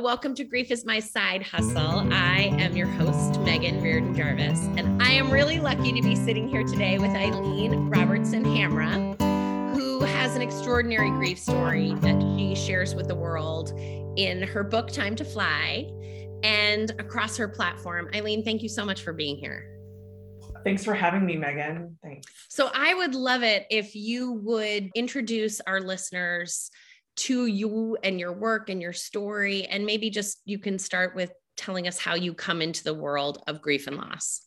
Welcome to Grief is My Side Hustle. I am your host, Megan Reardon Jarvis, and I am really lucky to be sitting here today with Eileen Robertson Hamra, who has an extraordinary grief story that she shares with the world in her book, Time to Fly, and across her platform. Eileen, thank you so much for being here. Thanks for having me, Megan. Thanks. So, I would love it if you would introduce our listeners to you and your work and your story. And maybe just you can start with telling us how you come into the world of grief and loss.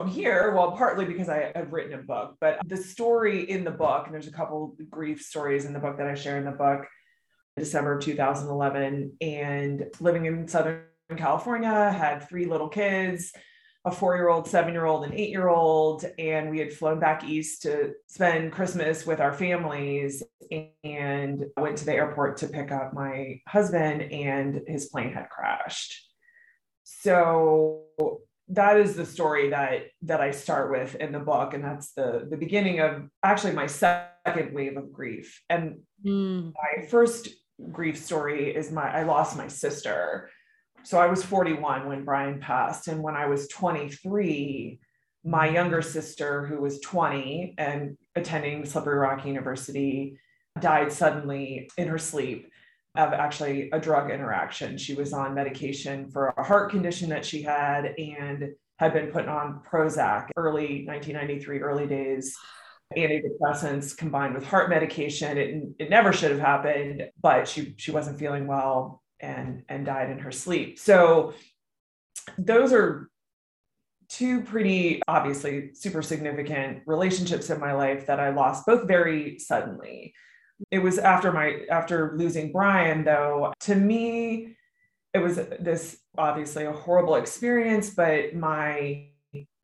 I'm here, well, partly because I, have written a book, but the story in the book, and there's a couple grief stories in the book that I share in the book, December of 2011, and living in Southern California, had three little kids a four year old, seven year old, and eight year old. And we had flown back east to spend Christmas with our families and went to the airport to pick up my husband, and his plane had crashed. So that is the story that that I start with in the book, and that's the the beginning of actually my second wave of grief. And mm. my first grief story is my I lost my sister so I was 41 when Brian passed. And when I was 23, my younger sister, who was 20 and attending Slippery Rock University, died suddenly in her sleep of actually a drug interaction. She was on medication for a heart condition that she had and had been put on Prozac early 1993, early days. Antidepressants combined with heart medication. It, it never should have happened, but she she wasn't feeling well and and died in her sleep. So those are two pretty obviously super significant relationships in my life that I lost both very suddenly. It was after my after losing Brian though to me it was this obviously a horrible experience but my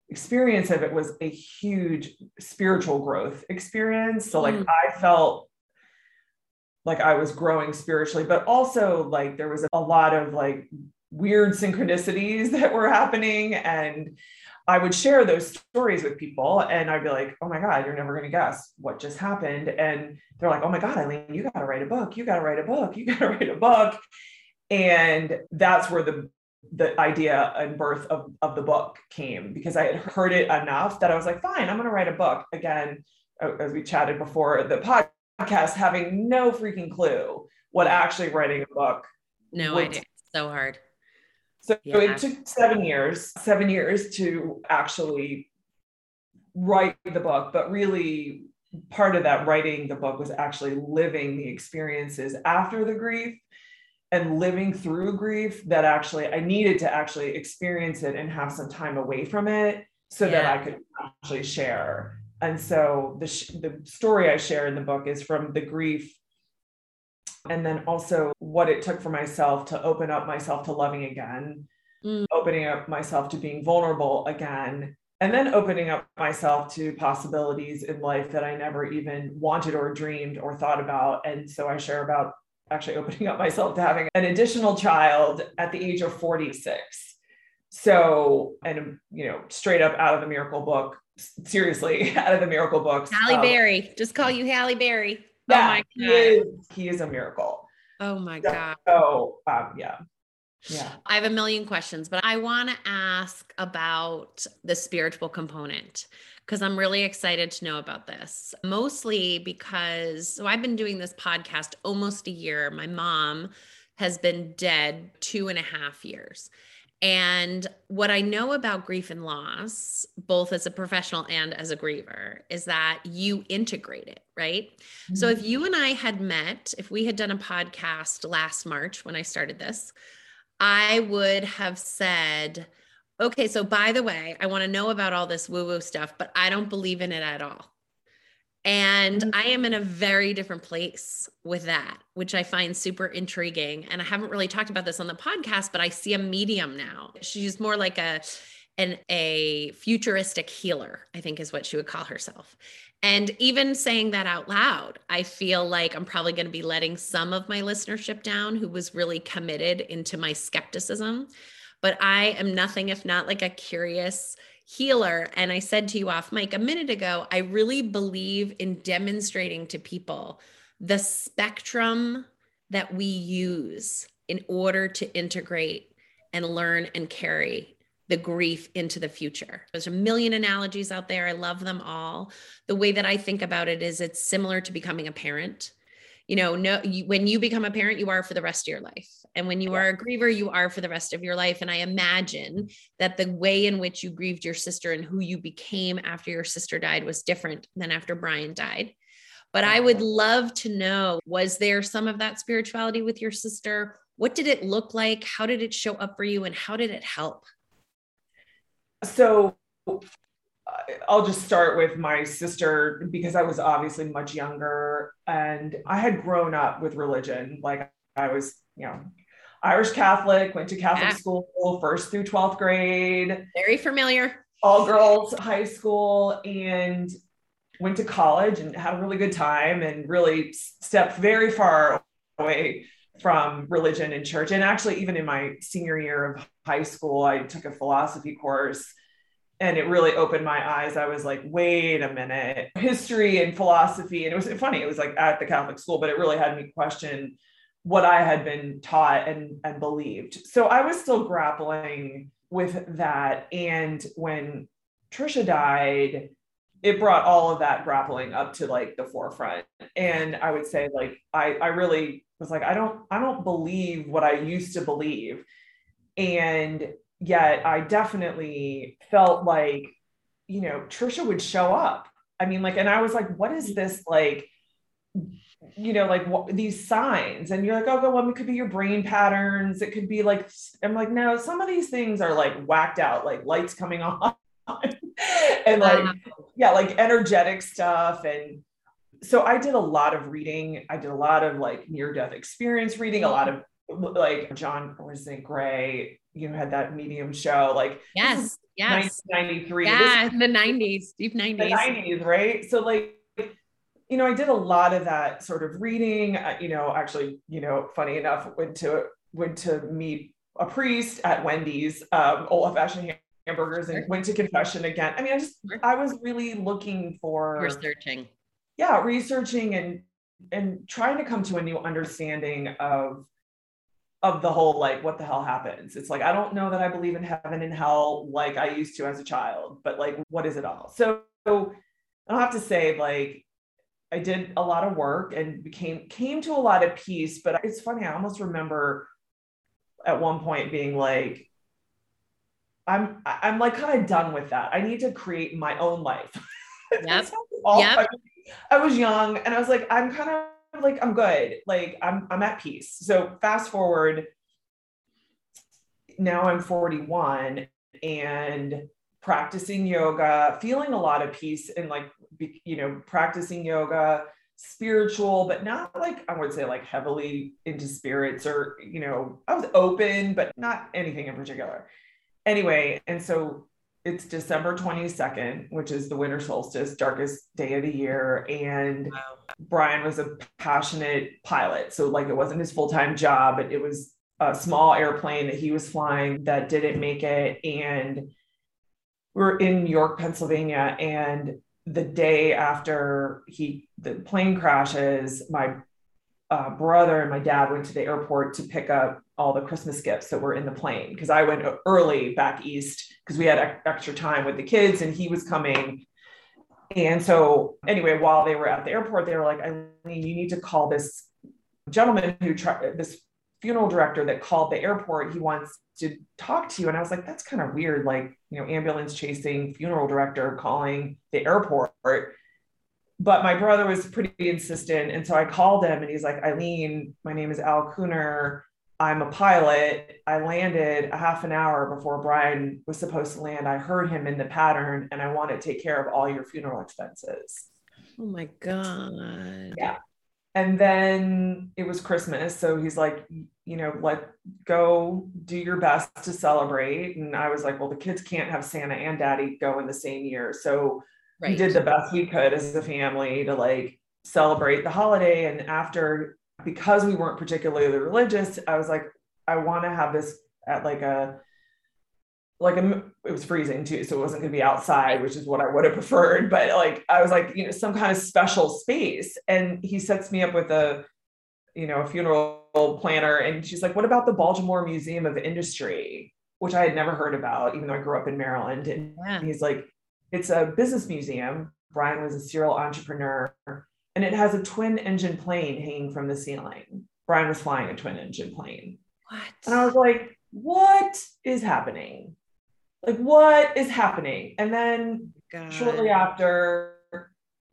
experience of it was a huge spiritual growth experience so like mm. I felt like I was growing spiritually, but also like there was a lot of like weird synchronicities that were happening. And I would share those stories with people and I'd be like, oh my God, you're never going to guess what just happened. And they're like, oh my God, Eileen, you got to write a book. You got to write a book. You got to write a book. And that's where the the idea and birth of, of the book came because I had heard it enough that I was like, fine, I'm going to write a book. Again, as we chatted before the podcast having no freaking clue what actually writing a book. No would. idea. So hard. So, yeah. it took seven years, seven years to actually write the book, but really part of that writing the book was actually living the experiences after the grief and living through grief that actually I needed to actually experience it and have some time away from it so yeah. that I could actually share and so the, sh- the story I share in the book is from the grief and then also what it took for myself to open up myself to loving again, mm. opening up myself to being vulnerable again, and then opening up myself to possibilities in life that I never even wanted or dreamed or thought about. And so I share about actually opening up myself to having an additional child at the age of 46. So, and you know, straight up out of the miracle book, seriously out of the miracle books. Halle um, Berry, just call you Halle Berry. Oh yeah, oh my God. He is, he is a miracle. Oh my God. So, um, yeah. Yeah. I have a million questions, but I want to ask about the spiritual component because I'm really excited to know about this. Mostly because so I've been doing this podcast almost a year. My mom has been dead two and a half years. And what I know about grief and loss, both as a professional and as a griever, is that you integrate it, right? Mm-hmm. So if you and I had met, if we had done a podcast last March when I started this, I would have said, okay, so by the way, I want to know about all this woo woo stuff, but I don't believe in it at all. And mm-hmm. I am in a very different place with that, which I find super intriguing. And I haven't really talked about this on the podcast, but I see a medium now. She's more like a an a futuristic healer, I think is what she would call herself. And even saying that out loud, I feel like I'm probably going to be letting some of my listenership down who was really committed into my skepticism. But I am nothing if not like a curious healer. And I said to you off mic a minute ago, I really believe in demonstrating to people the spectrum that we use in order to integrate and learn and carry the grief into the future. There's a million analogies out there. I love them all. The way that I think about it is it's similar to becoming a parent. You know, no, you, when you become a parent, you are for the rest of your life. And when you are a griever, you are for the rest of your life. And I imagine that the way in which you grieved your sister and who you became after your sister died was different than after Brian died. But I would love to know was there some of that spirituality with your sister? What did it look like? How did it show up for you? And how did it help? so I'll just start with my sister because I was obviously much younger and I had grown up with religion. Like I was, you know, Irish Catholic, went to Catholic yeah. school first through 12th grade. Very familiar. All girls high school and went to college and had a really good time and really stepped very far away from religion and church. And actually, even in my senior year of high school, I took a philosophy course and it really opened my eyes. I was like, wait a minute, history and philosophy. And it was funny, it was like at the Catholic school, but it really had me question what I had been taught and, and believed. So I was still grappling with that. And when Trisha died, it brought all of that grappling up to like the forefront. And I would say, like, I, I really was like, I don't, I don't believe what I used to believe. And yet I definitely felt like, you know, Trisha would show up. I mean, like, and I was like, what is mm-hmm. this like? you know, like what, these signs, and you're like, oh, well, it could be your brain patterns. It could be like, I'm like, no, some of these things are like whacked out, like lights coming on, and like, yeah, like energetic stuff. And so I did a lot of reading. I did a lot of like near death experience reading, a lot of like John, was it Gray, you had that medium show. Like, yes, yes, 1993. Yeah, the 90s, deep 90s. The 90s, right? So, like, you know, I did a lot of that sort of reading. Uh, you know, actually, you know, funny enough, went to went to meet a priest at Wendy's, um, old fashioned hamburgers, and went to confession again. I mean, I just I was really looking for researching. Yeah, researching and and trying to come to a new understanding of of the whole like what the hell happens? It's like i don't know that i believe in heaven and hell like i used to as a child but like what is it all? So, so i'll have to say like i did a lot of work and became came to a lot of peace but it's funny i almost remember at one point being like i'm i'm like kind of done with that. I need to create my own life. Yep. yep. I was young and i was like i'm kind of like I'm good. Like I'm I'm at peace. So fast forward now I'm 41 and practicing yoga, feeling a lot of peace and like you know, practicing yoga, spiritual, but not like I would say like heavily into spirits or you know, I was open, but not anything in particular. Anyway, and so it's December 22nd, which is the winter solstice, darkest day of the year. And wow. Brian was a passionate pilot. So, like, it wasn't his full time job, but it was a small airplane that he was flying that didn't make it. And we are in York, Pennsylvania. And the day after he the plane crashes, my uh, brother and my dad went to the airport to pick up all the Christmas gifts that were in the plane because I went early back east because we had extra time with the kids and he was coming. And so, anyway, while they were at the airport, they were like, Eileen, you need to call this gentleman who tried this funeral director that called the airport. He wants to talk to you. And I was like, that's kind of weird. Like, you know, ambulance chasing funeral director calling the airport but my brother was pretty insistent. And so I called him and he's like, Eileen, my name is Al Cooner. I'm a pilot. I landed a half an hour before Brian was supposed to land. I heard him in the pattern and I want to take care of all your funeral expenses. Oh my God. Yeah. And then it was Christmas. So he's like, you know, let go do your best to celebrate. And I was like, well, the kids can't have Santa and daddy go in the same year. So right. we did the best we could as a family to like celebrate the holiday. And after, because we weren't particularly religious, I was like, I want to have this at like a, like a, it was freezing too, so it wasn't going to be outside, which is what I would have preferred. But like, I was like, you know, some kind of special space. And he sets me up with a you know, a funeral planner. And she's like, what about the Baltimore Museum of Industry? Which I had never heard about, even though I grew up in Maryland. And yeah. he's like, it's a business museum. Brian was a serial entrepreneur and it has a twin engine plane hanging from the ceiling. Brian was flying a twin engine plane. What? And I was like, what is happening? Like, what is happening? And then oh God. shortly after,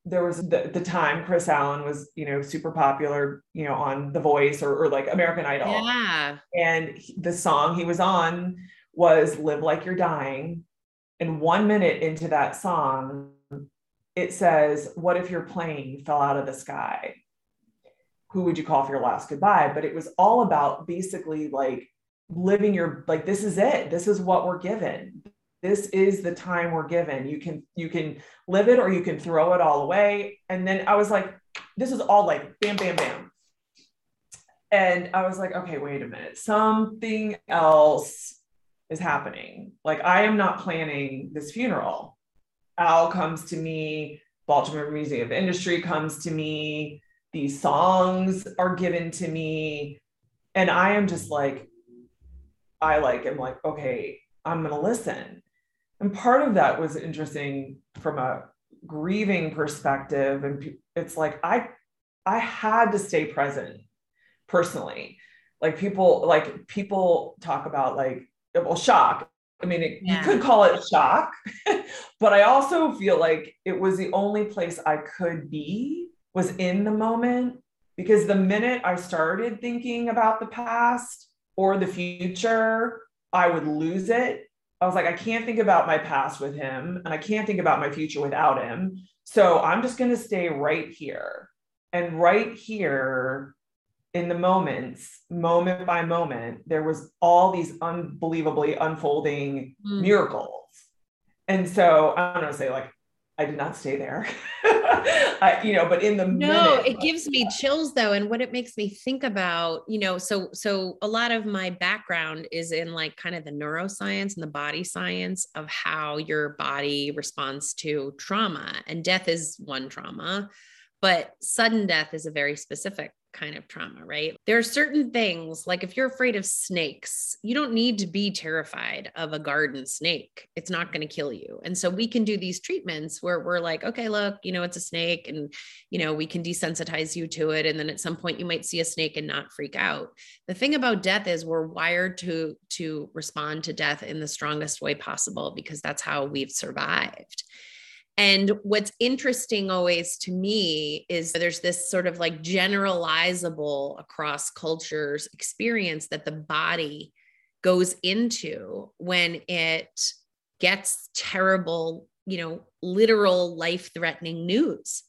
there was the, the time Kris Allen was, you know, super popular, you know, on The Voice or, or like American Idol. Yeah. And he, the song he was on was Live Like You're Dying. And one minute into that song, it says, What if your plane fell out of the sky? Who would you call for your last goodbye? But it was all about basically like living your, like, this is it. This is what we're given. This is the time we're given. You can, you can live it or you can throw it all away. And then I was like, this is all like bam, bam, bam. And I was like, okay, wait a minute. Something else is happening. Like, I am not planning this funeral Al comes to me, Baltimore Museum of Industry comes to me, these songs are given to me. And I am just like, I like am like, okay, I'm gonna listen. And part of that was interesting from a grieving perspective. And it's like I I had to stay present personally. Like people, like people talk about like, well, shock I mean, it, yeah. you could call it shock, but I also feel like it was the only place I could be was in the moment because the minute I started thinking about the past or the future, I would lose it. I was like, I can't think about my past with him and I can't think about my future without him. So I'm just going to stay right here. And right here in the moments, moment by moment, there was all these unbelievably unfolding mm. miracles. And so I don't know, say like, I did not stay there, I, you know, but in the no, minute, it gives me chills though, and what it makes me think about, you know, so so a lot of my background is in like kind of the neuroscience and the body science of how your body responds to trauma, and death is one trauma, but sudden death is a very specific kind of trauma, right? There are certain things, like if you're afraid of snakes, you don't need to be terrified of a garden snake. It's not going to kill you. And so we can do these treatments where we're like, okay, look, you know, it's a snake and, you know, we can desensitize you to it. And then at some point you might see a snake and not freak out. The thing about death is we're wired to, to respond to death in the strongest way possible because that's how we've survived. And what's interesting always to me is there's this sort of like generalizable across cultures experience that the body goes into when it gets terrible, you know, literal life threatening news.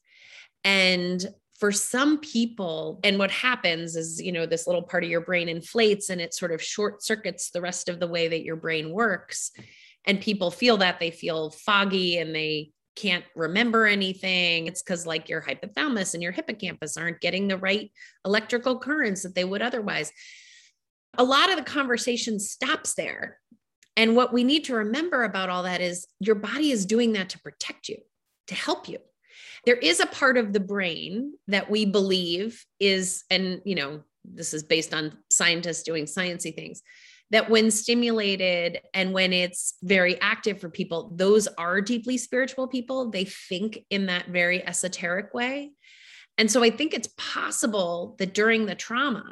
And for some people, and what happens is, you know, this little part of your brain inflates and it sort of short circuits the rest of the way that your brain works. And people feel that they feel foggy and they can't remember anything. It's because like your hypothalamus and your hippocampus aren't getting the right electrical currents that they would otherwise. A lot of the conversation stops there. And what we need to remember about all that is your body is doing that to protect you, to help you. There is a part of the brain that we believe is, and you know, this is based on scientists doing sciencey things, that when stimulated and when it's very active for people, those are deeply spiritual people. They think in that very esoteric way. And so I think it's possible that during the trauma,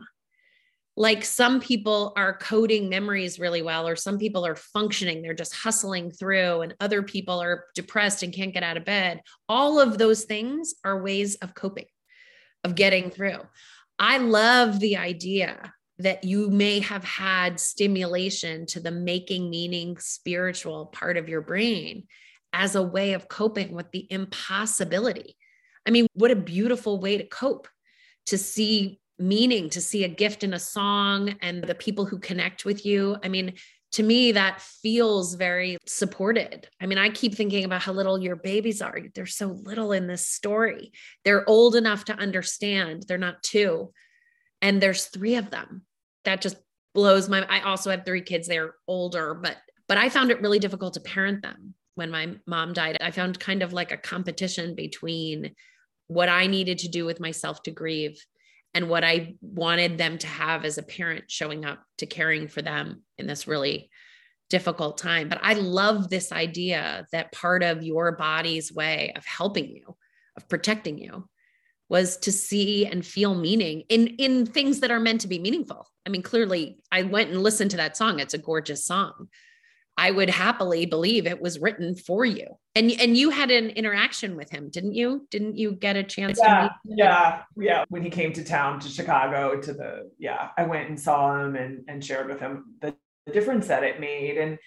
like some people are coding memories really well, or some people are functioning, they're just hustling through, and other people are depressed and can't get out of bed. All of those things are ways of coping, of getting through. I love the idea that you may have had stimulation to the making meaning spiritual part of your brain as a way of coping with the impossibility. I mean, what a beautiful way to cope to see meaning, to see a gift in a song and the people who connect with you. I mean, to me, that feels very supported. I mean, I keep thinking about how little your babies are. They're so little in this story. They're old enough to understand, they're not two and there's three of them. That just blows my i also have three kids. They're older but but i found it really difficult to parent them when my mom died. I found kind of like a competition between what i needed to do with myself to grieve and what I wanted them to have as a parent showing up to caring for them in this really difficult time. But I love this idea that part of your body's way of helping you, of protecting you, was to see and feel meaning in in things that are meant to be meaningful. I mean, clearly, I went and listened to that song. It's a gorgeous song. I would happily believe it was written for you. And and you had an interaction with him, didn't you? Didn't you get a chance yeah, Yeah, yeah. When he came to town to Chicago to the yeah, I went and saw him and and shared with him the, the difference that it made. And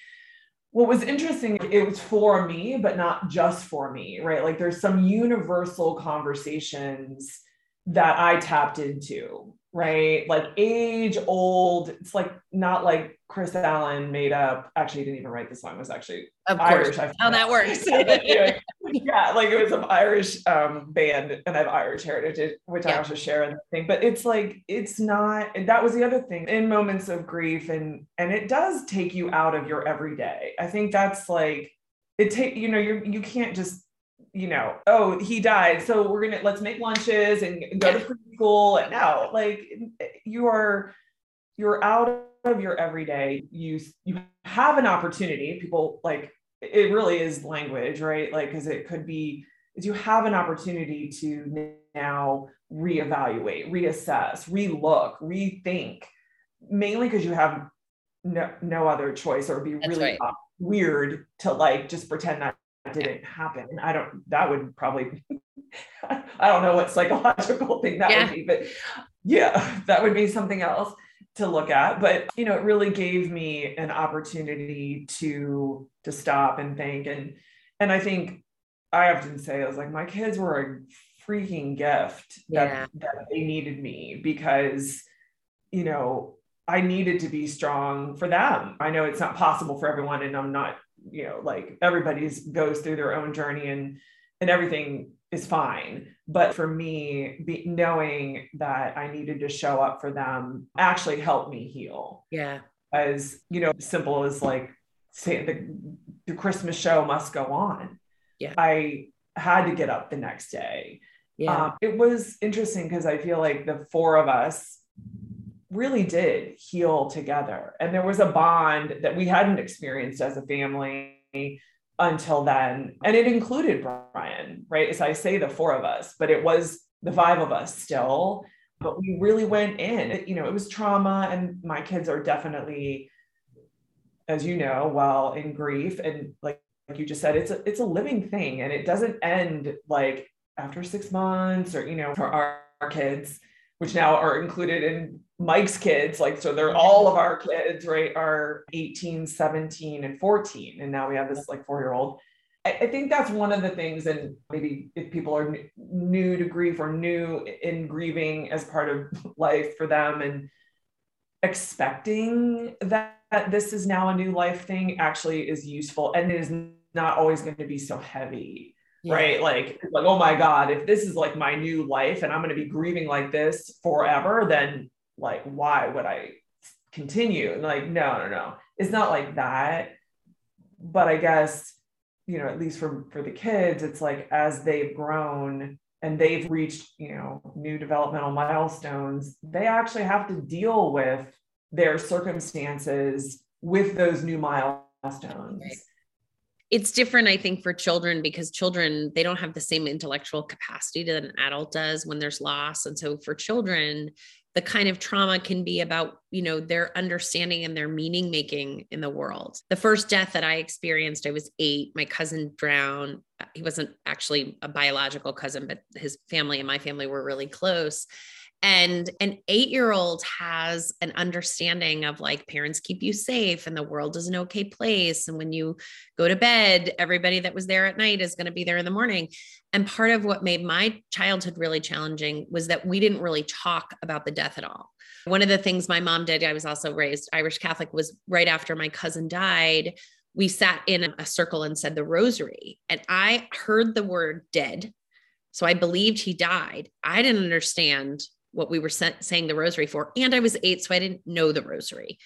what was interesting, it was for me, but not just for me, right? Like there's some universal conversations that I tapped into right? Like age old. It's like not like Kris Allen made up. Actually, he didn't even write the song. It was actually of Irish. How oh, that works. yeah, like it was an Irish um, band, and I have Irish heritage, which yeah. I also share in the thing. But it's like it's not. And that was the other thing in moments of grief, and and it does take you out of your everyday. I think that's like it take you know you you can't just you know, oh, he died. So we're gonna let's make lunches and go to preschool. And now, like you are you're out of your everyday. You you have an opportunity. People like it really is language, right? Like, because it could be is you have an opportunity to now reevaluate, reassess, relook, rethink, mainly because you have no, no other choice or be That's really right. Uh, weird to like just pretend that didn't happen. I don't, that would probably, I don't know what psychological thing that yeah. would be, but yeah, that would be something else to look at. But, you know, it really gave me an opportunity to, to stop and think. And, and I think I often say, I was like, my kids were a freaking gift yeah. that, that they needed me because, you know, I needed to be strong for them. I know it's not possible for everyone, and I'm not you know like everybody's goes through their own journey and and everything is fine but for me be, knowing that i needed to show up for them actually helped me heal. Yeah. As you know simple as like say the, the christmas show must go on. Yeah. I had to get up the next day. Yeah. Um, it was interesting because i feel like the four of us really did heal together. And there was a bond that we hadn't experienced as a family until then. And it included Brian, right? As I say, the four of us, but it was the five of us still. But we really went in. You know, it was trauma, and my kids are definitely, as you know, well in grief. And like, like you just said, it's a it's a living thing, and it doesn't end like after six months or you know for our, our kids which now are included in Mike's kids. Like, so they're all of our kids, right? Are 18, 17, and 14. And now we have this like four year old. I, think that's one of the things. And maybe if people are n- new to grief or new in grieving as part of life for them and expecting that this is now a new life thing actually is useful and is not always going to be so heavy yeah. right? Like, like, oh my God, if this is like my new life and I'm going to be grieving like this forever, then like, why would I continue? And like, no, no, no, it's not like that. But I guess, you know, at least for, for the kids, it's like as they've grown and they've reached, you know, new developmental milestones, they actually have to deal with their circumstances with those new milestones. Right it's different i think for children because children they don't have the same intellectual capacity that an adult does when there's loss. And so for children the kind of trauma can be about you know their understanding and their meaning making in the world. The first death that i experienced i was eight. My cousin drowned. He wasn't actually a biological cousin but his family and my family were really close and an eight year old has an understanding of like parents keep you safe and the world is an okay place. And when you go to bed everybody that was there at night is going to be there in the morning. And part of what made my childhood really challenging was that we didn't really talk about the death at all. One of the things my mom did i was also raised irish catholic was right after my cousin died we sat in a circle and said the rosary. And i heard the word dead. So I believed he died. I didn't understand what we were saying the rosary for. And I was eight, so I didn't know the rosary.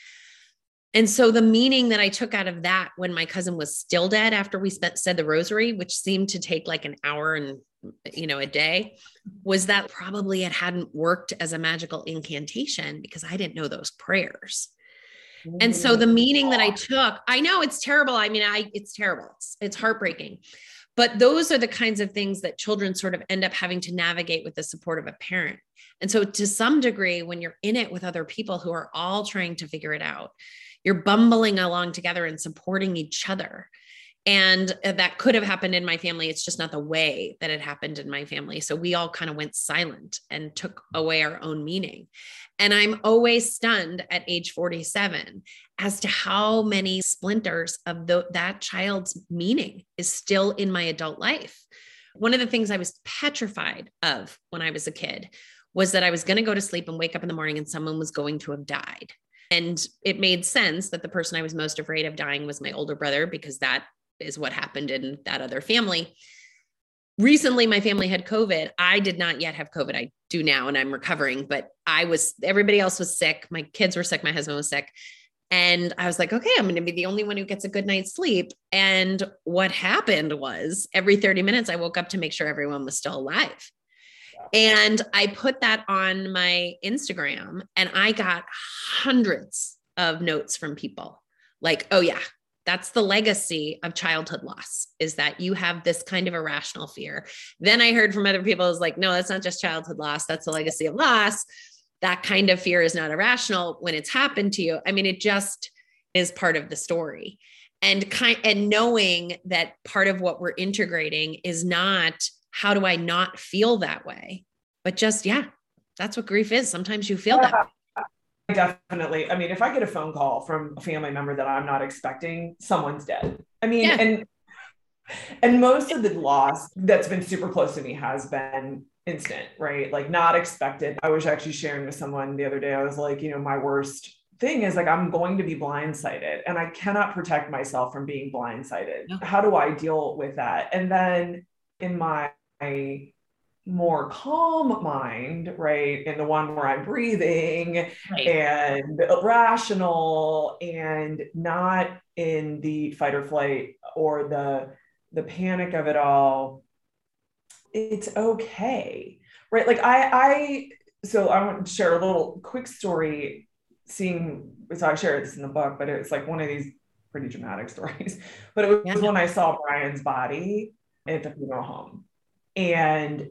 And so the meaning that I took out of that when my cousin was still dead after we spent said the rosary, which seemed to take like an hour and you know, a day was that probably it hadn't worked as a magical incantation because I didn't know those prayers. And so the meaning that I mm-hmm. took, I know it's terrible. I mean, I it's terrible. It's, it's heartbreaking. But those are the kinds of things that children sort of end up having to navigate with the support of a parent. And so to some degree when you're in it with other people who are all trying to figure it out, you're bumbling along together and supporting each other. And uh, that could have happened in my family. It's just not the way that it happened in my family. So we all kind of went silent and took away our own meaning. And i'm always stunned at age 47 as to how many splinters of the, that child's meaning is still in my adult life one of the things i was petrified of when i was a kid was that i was going to go to sleep and wake up in the morning and someone was going to have died and it made sense that the person I was most afraid of dying was my older brother because that is what happened in that other family. Recently, my family had COVID. I did not yet have COVID. I do now, and I'm recovering, but I was, everybody else was sick. My kids were sick. My husband was sick. And I was like, okay, I'm going to be the only one who gets a good night's sleep. And what happened was every 30 minutes, I woke up to make sure everyone was still alive. And I put that on my Instagram and I got hundreds of notes from people like, oh, yeah, that's the legacy of childhood loss is that you have this kind of irrational fear then i heard from other people is like no that's not just childhood loss that's the legacy of loss that kind of fear is not irrational when it's happened to you i mean it just is part of the story and kind and knowing that part of what we're integrating is not how do i not feel that way but just yeah that's what grief is sometimes you feel that way definitely. I mean, if I get a phone call from a family member that I'm not expecting, someone's dead. I mean, yeah. and and most of the loss that's been super close to me has been instant, right? Like not expected. I was actually sharing with someone the other day. I was like, you know, my worst thing is like I'm going to be blindsided and I cannot protect myself from being blindsided. No. How do I deal with that? And then in my more calm mind, right? In the one where I'm breathing right. and rational and not in the fight or flight or the the panic of it all. It's okay. Right. Like I I so I want to share a little quick story seeing so I shared this in the book, but it's like one of these pretty dramatic stories. But it was yeah. when I saw Brian's body at the funeral home. And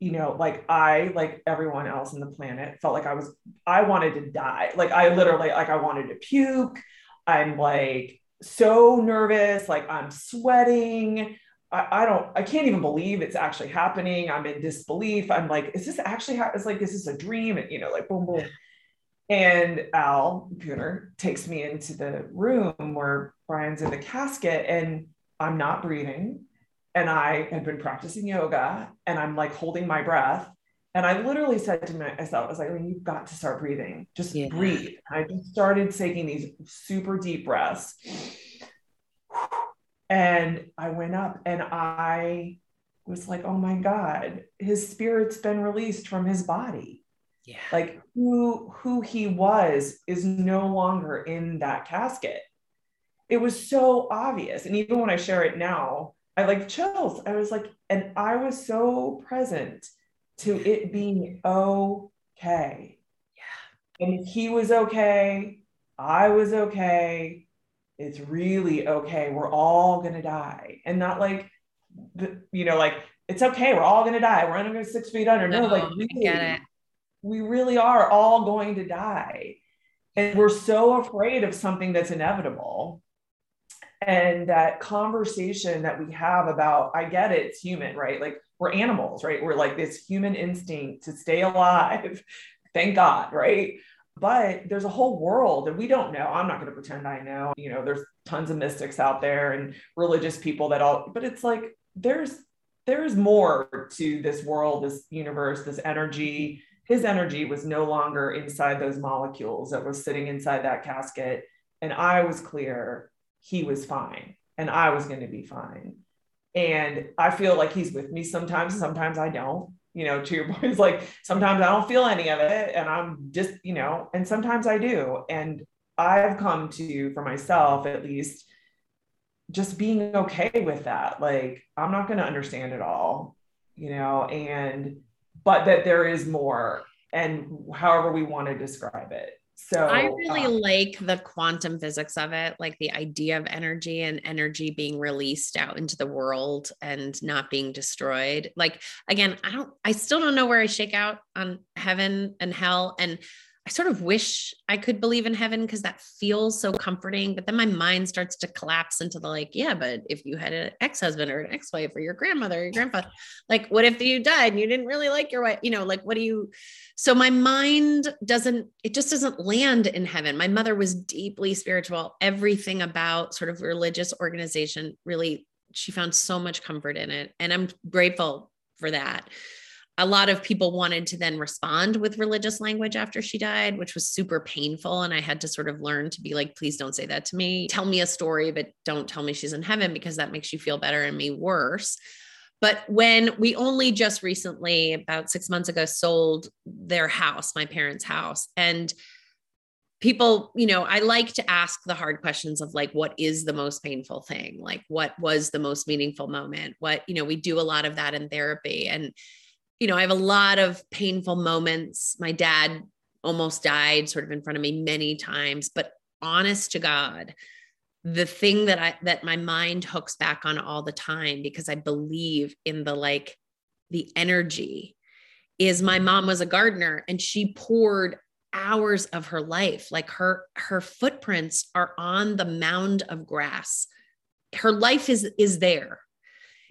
you know, like I, like everyone else on the planet, felt like I was, I wanted to die. Like I literally, like I wanted to puke. I'm like so nervous, like I'm sweating. I, I don't, I can't even believe it's actually happening. I'm in disbelief. I'm like, is this actually, ha-? it's like, is this a dream? And, you know, like boom, boom. And Al Pooner takes me into the room where Brian's in the casket and I'm not breathing and I had been practicing yoga and I'm like holding my breath. And I literally said to myself, I was like, I mean, you've got to start breathing. Just yeah. breathe. I just started taking these super deep breaths. And I went up and I was like, oh my God, his spirit's been released from his body. Yeah. Like who who he was is no longer in that casket. It was so obvious. And even when I share it now, I like chills. I was like, and I was so present to it being okay. Yeah. And he was okay. I was okay. It's really okay. We're all gonna die. And not like the, you know, like it's okay, we're all gonna die. We're under six feet under. No, no like really, we really are all going to die. And we're so afraid of something that's inevitable and that conversation that we have about i get it, it's human right? Like we're animals right? We're like this human instinct to stay alive thank god right? But there's a whole world that we don't know. I'm not going to pretend i know. You know there's tons of mystics out there and religious people that all but it's like there's there's more to this world this universe this energy. His energy was no longer inside those molecules that was sitting inside that casket. And i was clear he was fine and I was going to be fine. And I feel like he's with me sometimes, sometimes I don't. You know, to your boys, like sometimes I don't feel any of it and I'm just, you know, and sometimes I do. And I've come to, for myself at least, just being okay with that. Like, I'm not going to understand it all. you know, and but that there is more and however we want to describe it. So I really um, like the quantum physics of it, like the idea of energy and energy being released out into the world and not being destroyed. Like again, I don't I still don't know where I shake out on heaven and hell and I sort of wish I could believe in heaven because that feels so comforting. But then my mind starts to collapse into the like, yeah, but if you had an ex husband or an ex wife or your grandmother or your grandpa, like, what if you died and you didn't really like your wife? You know, like, what do you? So my mind doesn't, it just doesn't land in heaven. My mother was deeply spiritual. Everything about sort of religious organization really, she found so much comfort in it. And I'm grateful for that a lot of people wanted to then respond with religious language after she died, which was super painful. And I had to sort of learn to be like, please don't say that to me. Tell me a story, but don't tell me she's in heaven because that makes you feel better and me worse. But when we only just recently, about six months ago, sold their house, my parents' house, and people, you know, I like to ask the hard questions of like, what is the most painful thing? Like, what was the most meaningful moment? What, you know, we do a lot of that in therapy. And you know, I have a lot of painful moments. My dad almost died sort of in front of me many times, but honest to God, the thing that I that my mind hooks back on all the time because I believe in the like the energy is my mom was a gardener and she poured hours of her life like her her footprints are on the mound of grass her life is is there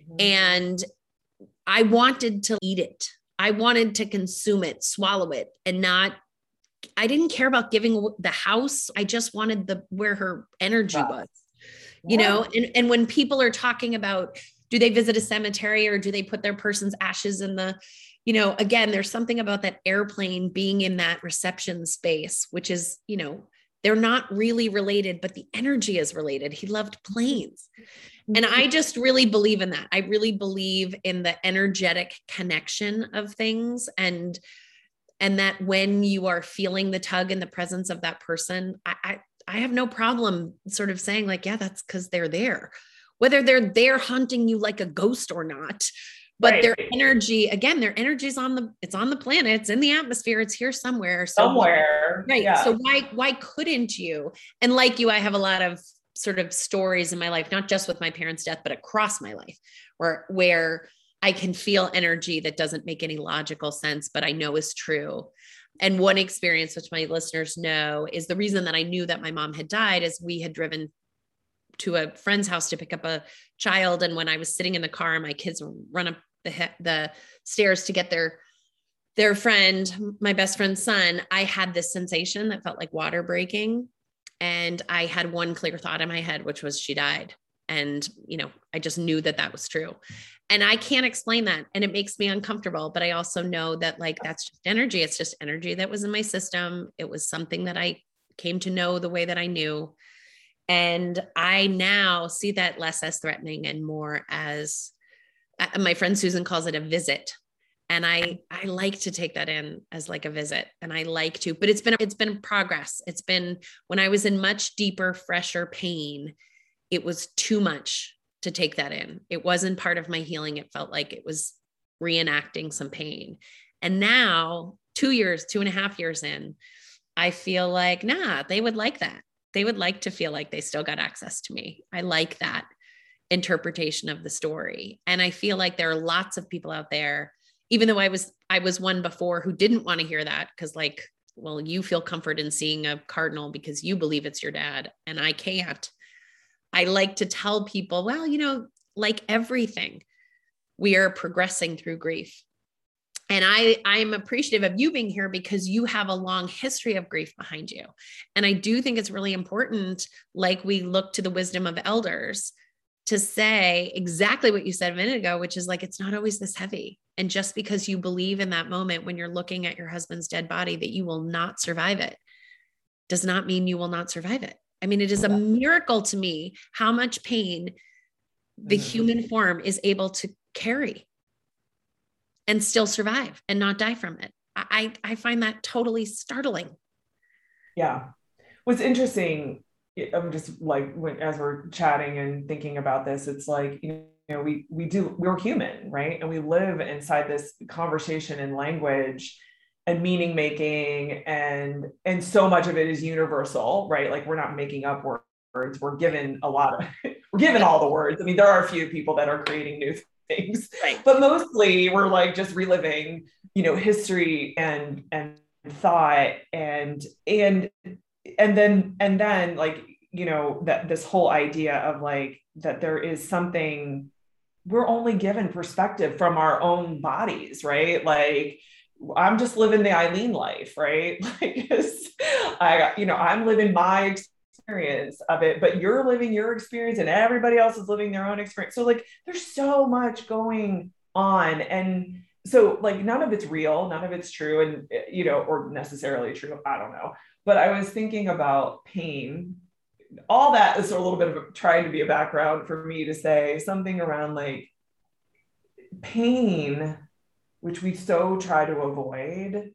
mm-hmm. and I wanted to eat it. I wanted to consume it, swallow it, and not. I didn't care about giving the house. I just wanted the where her energy wow. was, you wow. know. And and when people are talking about, do they visit a cemetery or do they put their person's ashes in the, you know, again, there's something about that airplane being in that reception space, which is, you know, they're not really related, but the energy is related. He loved planes. And I mm-hmm. just really believe in that. I really believe in the energetic connection of things and and that when you are feeling the tug in the presence of that person, I I, I have no problem sort of saying like, yeah, that's because they're there. Whether they're there hunting you like a ghost or not, but right. their energy again their energy is on the it's on the planet it's in the atmosphere it's here somewhere so somewhere right yeah. so why why couldn't you and like you i have a lot of sort of stories in my life not just with my parents death but across my life where where i can feel energy that doesn't make any logical sense but i know is true. And one experience which my listeners know is the reason that i knew that my mom had died is we had driven to a friend's house to pick up a child. And when i was sitting in the car my kids run up the the stairs to get their their friend, my best friend's son, I had this sensation that felt like water breaking. And I had one clear thought in my head, which was she died. And, you know, I just knew that that was true. And I can't explain that. And it makes me uncomfortable. But I also know that, like, that's just energy. It's just energy that was in my system. It was something that I came to know the way that I knew. And I now see that less as threatening and more as uh, my friend Susan calls it a visit. And I I like to take that in as like a visit and I like to, but it's been it's been progress. It's been when I was in much deeper, fresher pain, it was too much to take that in. It wasn't part of my healing. It felt like it was reenacting some pain. And now, two years, two and a half years in, I feel like, nah, they would like that. They would like to feel like they still got access to me. I like that interpretation of the story. And I feel like there are lots of people out there, even though I was I was one before who didn't want to hear that because like, well, you feel comfort in seeing a cardinal because you believe it's your dad and I can't. I like to tell people, well, you know, like everything, we are progressing through grief. And I I'm appreciative of you being here because you have a long history of grief behind you. And I do think it's really important like we look to the wisdom of elders to say exactly what you said a minute ago, which is like, it's not always this heavy. And just because you believe in that moment when you're looking at your husband's dead body that you will not survive it does not mean you will not survive it. I mean, it is a miracle to me how much pain the mm-hmm. human form is able to carry and still survive and not die from it. I, I find that totally startling. Yeah. What's interesting I'm just like when, as we're chatting and thinking about this, it's like you know, we we do we're human, right? And we live inside this conversation and language and meaning making and and so much of it is universal, right? Like we're not making up words. We're given a lot of we're given all the words. I mean, there are a few people that are creating new things, right. but mostly we're like just reliving, you know, history and and thought and and and then and then like you know that this whole idea of like that there is something we're only given perspective from our own bodies right? Like i'm just living the eileen life right? Like i you know i'm living my experience of it but you're living your experience and everybody else is living their own experience. So like there's so much going on. And so like none of it's real none of it's true and you know or necessarily true i don't know but i was thinking about pain. All that is a little bit of trying to be a background for me to say something around like pain which we so try to avoid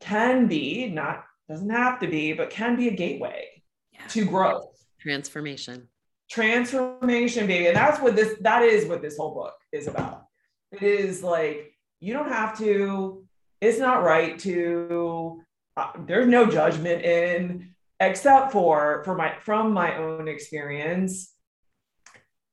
can be not doesn't have to be but can be a gateway yeah. to growth. Transformation. Transformation baby. And that's what this that is what this whole book is about. It is like you don't have to it's not right to uh, there's no judgment in except for for my from my own experience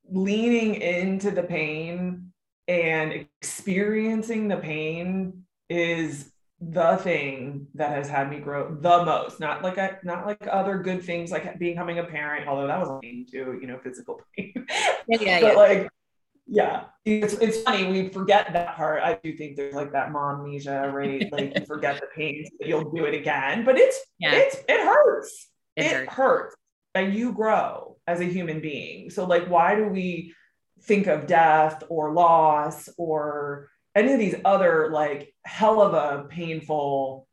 leaning into the pain and experiencing the pain is the thing that has had me grow the most not like a, not like other good things like becoming a parent although that was pain too you know physical pain yeah, yeah, but yeah. like yeah. It's, it's funny we forget that part. I do think there's like that momnesia right? Like you forget the pain but you'll do it again. But it's yeah. it's it hurts. It, it hurts. hurts and you grow as a human being. So like why do we think of death or loss or any of these other like hell of a painful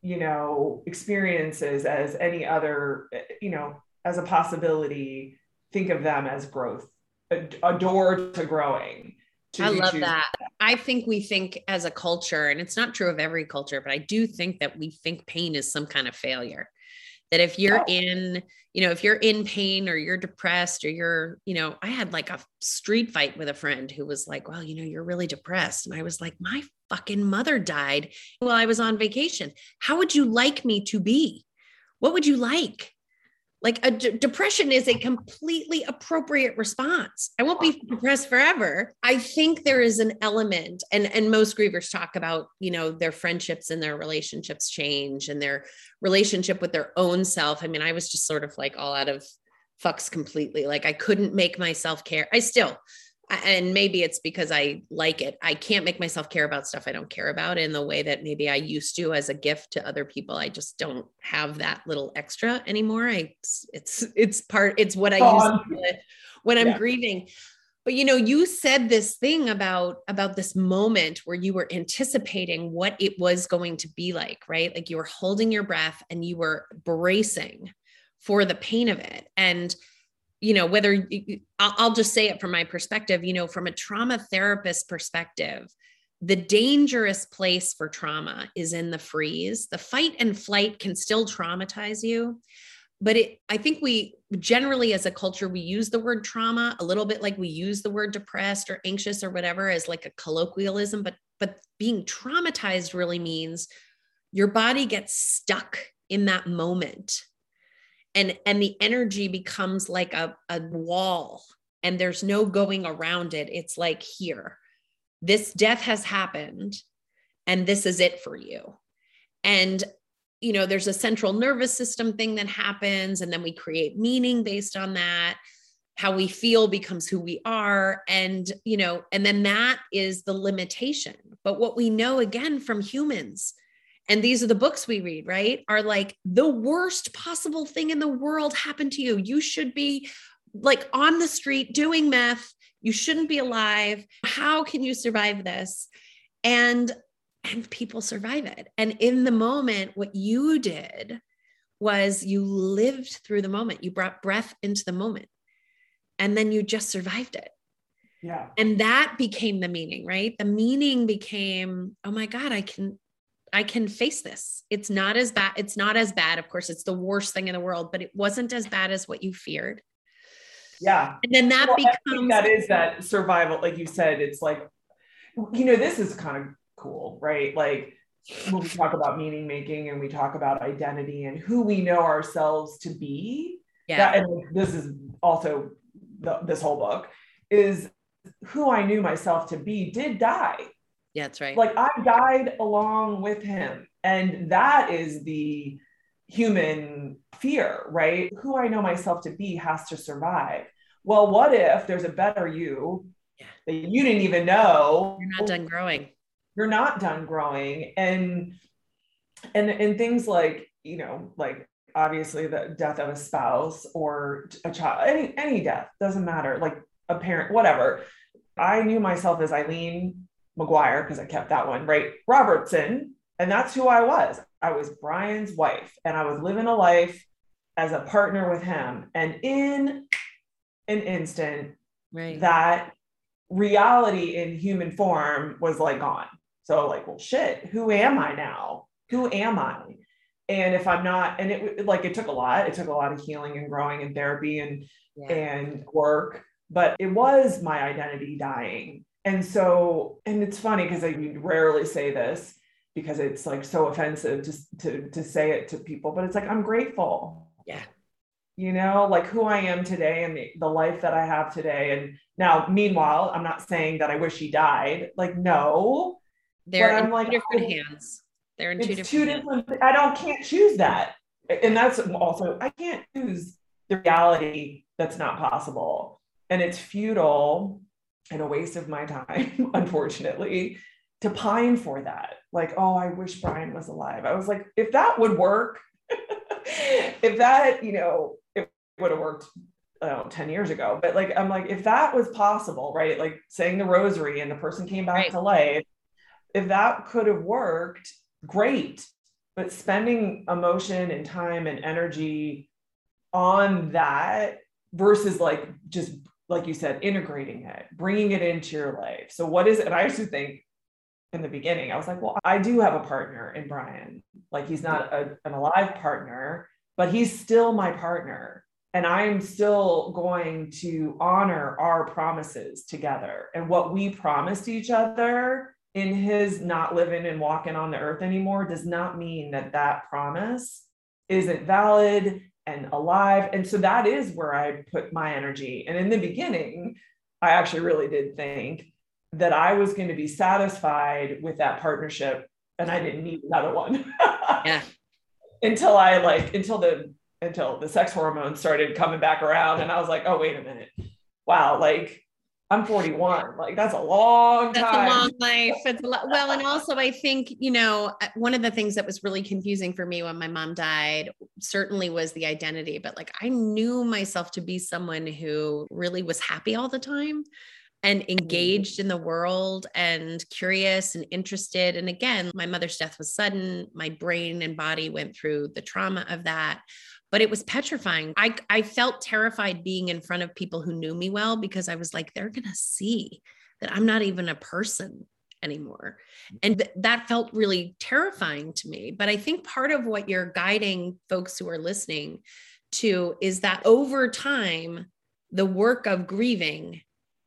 you know experiences as any other eh, you know as a possibility think of them as growth a, a door to growing. To I love that. I think we think as a culture, and it's not true of every culture, but I do think that we think pain is some kind of failure. That if you're oh. in, you know, if you're in pain or you're depressed or you're, you know, I had like a street fight with a friend who was like, well, you know, you're really depressed. And I was like, my fucking mother died while I was on vacation. How would you like me to be? What would you like? Like a d- depression is a completely appropriate response. I won't be depressed forever. I think there is an element, and and most grievers talk about you know their friendships and their relationships change and their relationship with their own self. I mean, I was just sort of like all out of fucks completely. Like I couldn't make myself care. I still and maybe it's because I like it. I can't make myself care about stuff I don't care about in the way that maybe I used to as a gift to other people. I just don't have that little extra anymore. I it's it's part it's what I use when I'm yeah. grieving. But you know, you said this thing about about this moment where you were anticipating what it was going to be like, right? Like you were holding your breath and you were bracing for the pain of it. And you know whether I'll just say it from my perspective you know from a trauma therapist perspective the dangerous place for trauma is in the freeze. The fight and flight can still traumatize you but it i think we generally as a culture we use the word trauma a little bit like we use the word depressed or anxious or whatever as like a colloquialism but but being traumatized really means your body gets stuck in that moment and and the energy becomes like a, a wall and there's no going around it. It's like here this death has happened and this is it for you. And you know there's a central nervous system thing that happens and then we create meaning based on that. How we feel becomes who we are and you know and then that is the limitation. But what we know again from humans and these are the books we read, right? Are like the worst possible thing in the world happened to you. You should be like on the street doing meth. You shouldn't be alive. How can you survive this? And and people survive it. And in the moment, what you did was you lived through the moment. You brought breath into the moment. And then you just survived it. Yeah. And that became the meaning, right? The meaning became, oh my God, I can I can face this. It's not as bad. It's not as bad. Of course, it's the worst thing in the world, but it wasn't as bad as what you feared. Yeah. And then that well, becomes that is that survival. Like you said, it's like, you know, this is kind of cool, right? Like when we talk about meaning making and we talk about identity and who we know ourselves to be. Yeah. That, and this is also the, this whole book is who I knew myself to be did die. Yeah, that's right. Like I died along with him. And that is the human fear, right? Who I know myself to be has to survive. Well, what if there's a better you yeah. that you didn't even know? You're not done growing. You're not done growing. And and and things like, you know, like obviously the death of a spouse or a child, any any death, doesn't matter, like a parent, whatever. I knew myself as Eileen McGuire because I kept that one, right? Robertson. And that's who I was. I was Brian's wife and I was living a life as a partner with him. And in an instant, right. that reality in human form was like gone. So, like, well, shit, who am I now? Who am I? And if I'm not, and it like it took a lot, it took a lot of healing and growing and therapy and yeah. and work, but it was my identity dying. And so, and it's funny because I rarely say this because it's like so offensive to, to to say it to people, but it's like I'm grateful. Yeah. You know, like who I am today and the, the life that I have today. And now, meanwhile, I'm not saying that I wish he died. Like, no. They're in I'm like, different oh, hands. They're in two different, two different I don't can't choose that. And that's also I can't choose the reality that's not possible. And it's futile and a waste of my time, unfortunately, to pine for that. Like, oh, I wish Brian was alive. I was like, if that would work, if that, you know, it would have worked know, 10 years ago. But like, I'm like, if that was possible, right? Like saying the rosary and the person came back right. to life, if that could have worked, great. But spending emotion and time and energy on that versus like just like you said, integrating it, bringing it into your life. So, what is it? And I used to think in the beginning, I was like, well, I do have a partner in Brian. Like, he's not a, an alive partner, but he's still my partner. And I'm still going to honor our promises together and what we promised each other in his not living and walking on the earth anymore does not mean that that promise isn't valid and alive. And so that is where I put my energy. And in the beginning, I actually really did think that I was going to be satisfied with that partnership and I didn't need another one. yeah. Until I like, until the, until the sex hormones started coming back around and I was like, oh, wait a minute. Wow. Like I'm 41. Like that's a long time. That's a long life. It's a lot. Well, and also I think, you know, uh, one of the things that was really confusing for me when my mom died certainly was the identity, but like I knew myself to be someone who really was happy all the time and mm-hmm. engaged in the world and curious and interested. And again, my mother's death was sudden. My brain and body went through the trauma of that but it was petrifying. I, I felt terrified being in front of people who knew me well because I was like, they're going to see that I'm not even a person anymore. And th- that felt really terrifying to me. But I think part of what you're guiding folks who are listening to is that over time, the work of grieving,